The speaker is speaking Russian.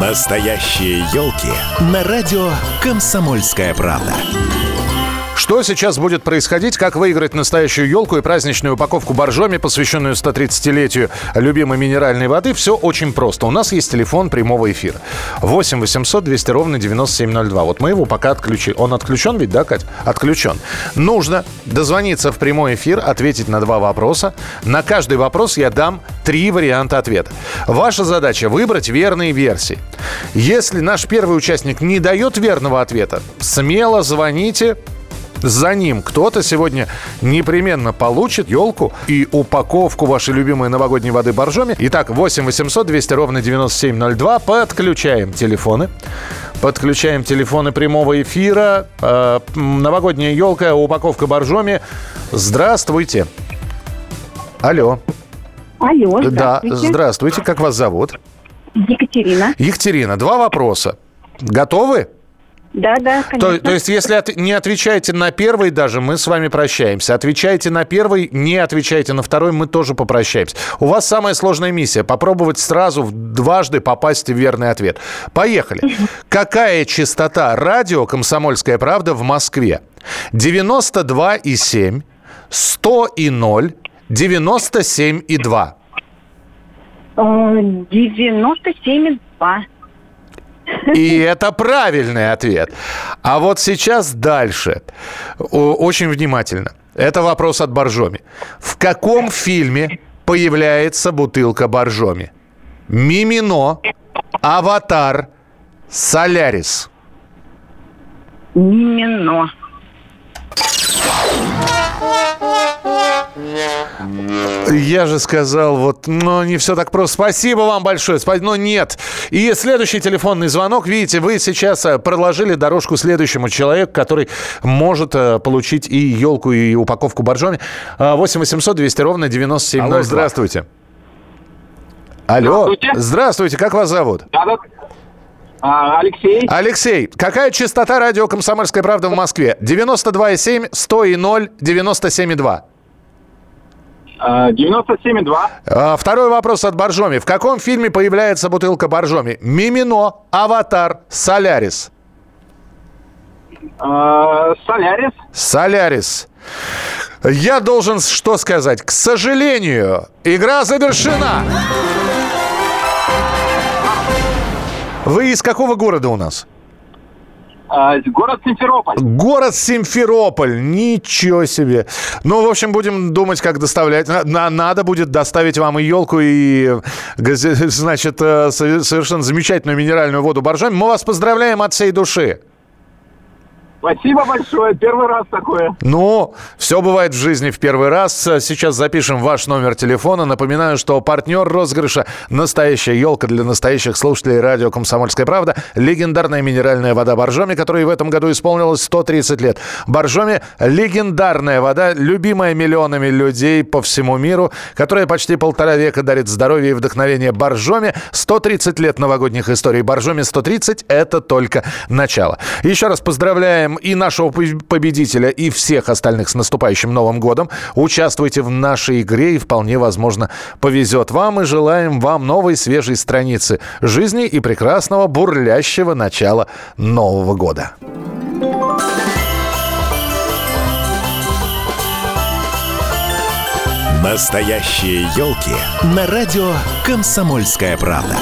Настоящие елки на радио «Комсомольская правда». Что сейчас будет происходить, как выиграть настоящую елку и праздничную упаковку боржоми, посвященную 130-летию любимой минеральной воды, все очень просто. У нас есть телефон прямого эфира. 8 800 200 ровно 9702. Вот мы его пока отключили. Он отключен ведь, да, Кать? Отключен. Нужно дозвониться в прямой эфир, ответить на два вопроса. На каждый вопрос я дам три варианта ответа. Ваша задача выбрать верные версии. Если наш первый участник не дает верного ответа, смело звоните за ним кто-то сегодня непременно получит елку и упаковку вашей любимой новогодней воды боржоми. Итак, 8 800 200 ровно 9702. Подключаем телефоны. Подключаем телефоны прямого эфира. Э, новогодняя елка, упаковка боржоми. Здравствуйте. Алло. Алло, здравствуйте. Да, здравствуйте. Как вас зовут? Екатерина. Екатерина, два вопроса. Готовы? Да, да, конечно. То, то есть, если от, не отвечаете на первый даже, мы с вами прощаемся. Отвечаете на первый, не отвечаете на второй, мы тоже попрощаемся. У вас самая сложная миссия – попробовать сразу дважды попасть в верный ответ. Поехали. Какая частота радио «Комсомольская правда» в Москве? 92,7, 100,0, 97,2. 97,2. И это правильный ответ. А вот сейчас дальше. Очень внимательно. Это вопрос от Боржоми. В каком фильме появляется бутылка Боржоми? Мимино, Аватар, Солярис. Мимино. Я же сказал, вот, но не все так просто. Спасибо вам большое. Спа- Но нет. И следующий телефонный звонок. Видите, вы сейчас э, проложили дорожку следующему человеку, который может э, получить и елку, и упаковку боржоми. А, 8 800 200 ровно 9702. Алло, здравствуйте. Алло. Здравствуйте. Здравствуйте. Как вас зовут? Да, да. А, Алексей, Алексей, какая частота радио «Комсомольская правда» в Москве? 92,7, 100,0, 97,2. А, 97,2. А, Второй вопрос от Боржоми. В каком фильме появляется бутылка Боржоми? Мимино, Аватар, Солярис. А, Солярис. Солярис. Я должен что сказать? К сожалению, игра завершена. Вы из какого города у нас? А, город Симферополь. Город Симферополь. Ничего себе. Ну, в общем, будем думать, как доставлять. На- на- надо будет доставить вам и елку, и, значит, э, со- совершенно замечательную минеральную воду Боржоми. Мы вас поздравляем от всей души. Спасибо большое. Первый раз такое. Ну, все бывает в жизни в первый раз. Сейчас запишем ваш номер телефона. Напоминаю, что партнер розыгрыша «Настоящая елка» для настоящих слушателей радио «Комсомольская правда». Легендарная минеральная вода Боржоми, которой в этом году исполнилось 130 лет. Боржоми – легендарная вода, любимая миллионами людей по всему миру, которая почти полтора века дарит здоровье и вдохновение Боржоми. 130 лет новогодних историй Боржоми 130 – это только начало. Еще раз поздравляем и нашего поб- победителя, и всех остальных с наступающим Новым годом. Участвуйте в нашей игре, и вполне возможно повезет вам. И желаем вам новой свежей страницы жизни и прекрасного бурлящего начала Нового года. Настоящие елки на радио «Комсомольская правда».